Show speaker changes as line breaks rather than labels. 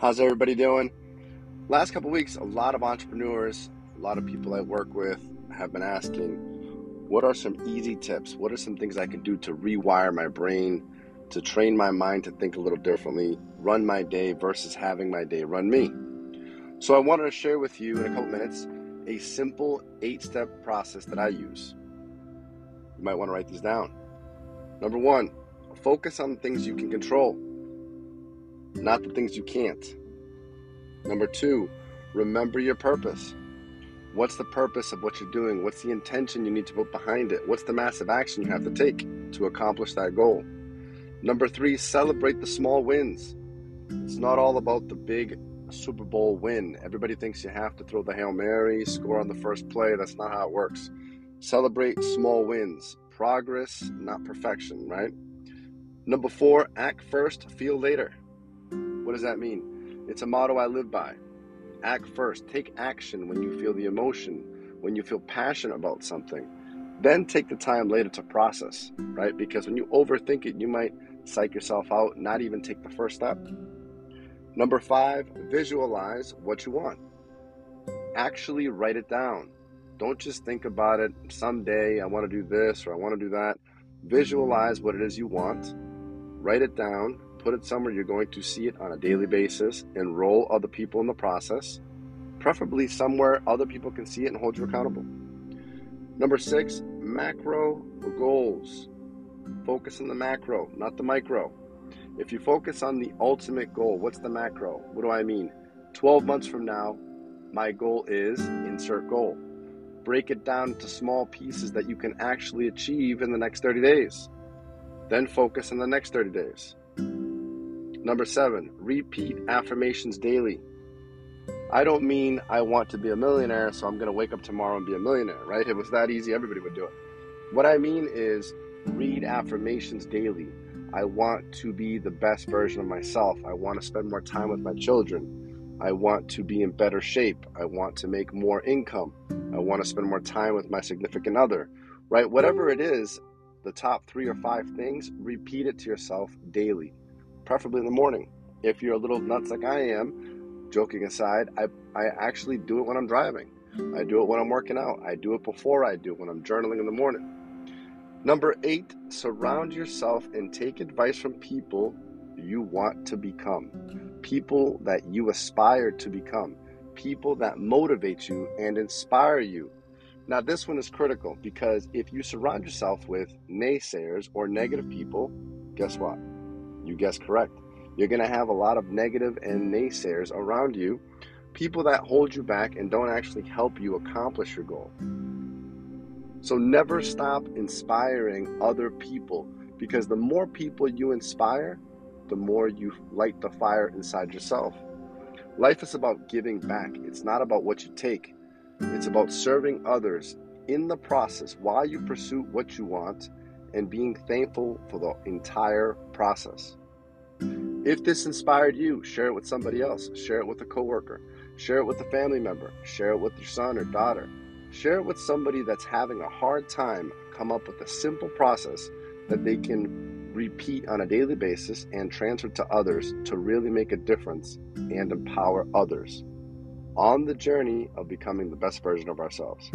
How's everybody doing? Last couple weeks, a lot of entrepreneurs, a lot of people I work with have been asking, what are some easy tips? What are some things I can do to rewire my brain, to train my mind to think a little differently, run my day versus having my day run me? So I wanted to share with you in a couple minutes a simple eight step process that I use. You might want to write these down. Number one, focus on things you can control not the things you can't. Number two, remember your purpose. What's the purpose of what you're doing? What's the intention you need to put behind it? What's the massive action you have to take to accomplish that goal? Number three, celebrate the small wins. It's not all about the big Super Bowl win. Everybody thinks you have to throw the Hail Mary, score on the first play. That's not how it works. Celebrate small wins. Progress, not perfection, right? Number four, act first, feel later. What does that mean? It's a motto I live by. Act first. Take action when you feel the emotion, when you feel passionate about something. Then take the time later to process, right? Because when you overthink it, you might psych yourself out, not even take the first step. Number five, visualize what you want. Actually write it down. Don't just think about it someday, I want to do this or I want to do that. Visualize what it is you want, write it down, Put it somewhere you're going to see it on a daily basis. Enroll other people in the process, preferably somewhere other people can see it and hold you accountable. Number six, macro goals. Focus on the macro, not the micro. If you focus on the ultimate goal, what's the macro? What do I mean? 12 months from now, my goal is insert goal. Break it down into small pieces that you can actually achieve in the next 30 days. Then focus on the next 30 days. Number seven, repeat affirmations daily. I don't mean I want to be a millionaire, so I'm going to wake up tomorrow and be a millionaire, right? If it was that easy, everybody would do it. What I mean is read affirmations daily. I want to be the best version of myself. I want to spend more time with my children. I want to be in better shape. I want to make more income. I want to spend more time with my significant other, right? Whatever it is, the top three or five things, repeat it to yourself daily preferably in the morning. If you're a little nuts like I am, joking aside, I, I actually do it when I'm driving. I do it when I'm working out. I do it before I do when I'm journaling in the morning. Number eight, surround yourself and take advice from people you want to become, people that you aspire to become, people that motivate you and inspire you. Now, this one is critical because if you surround yourself with naysayers or negative people, guess what? You guessed correct. You're going to have a lot of negative and naysayers around you, people that hold you back and don't actually help you accomplish your goal. So never stop inspiring other people because the more people you inspire, the more you light the fire inside yourself. Life is about giving back, it's not about what you take. It's about serving others in the process while you pursue what you want and being thankful for the entire process. If this inspired you, share it with somebody else. Share it with a coworker. Share it with a family member. Share it with your son or daughter. Share it with somebody that's having a hard time come up with a simple process that they can repeat on a daily basis and transfer to others to really make a difference and empower others on the journey of becoming the best version of ourselves.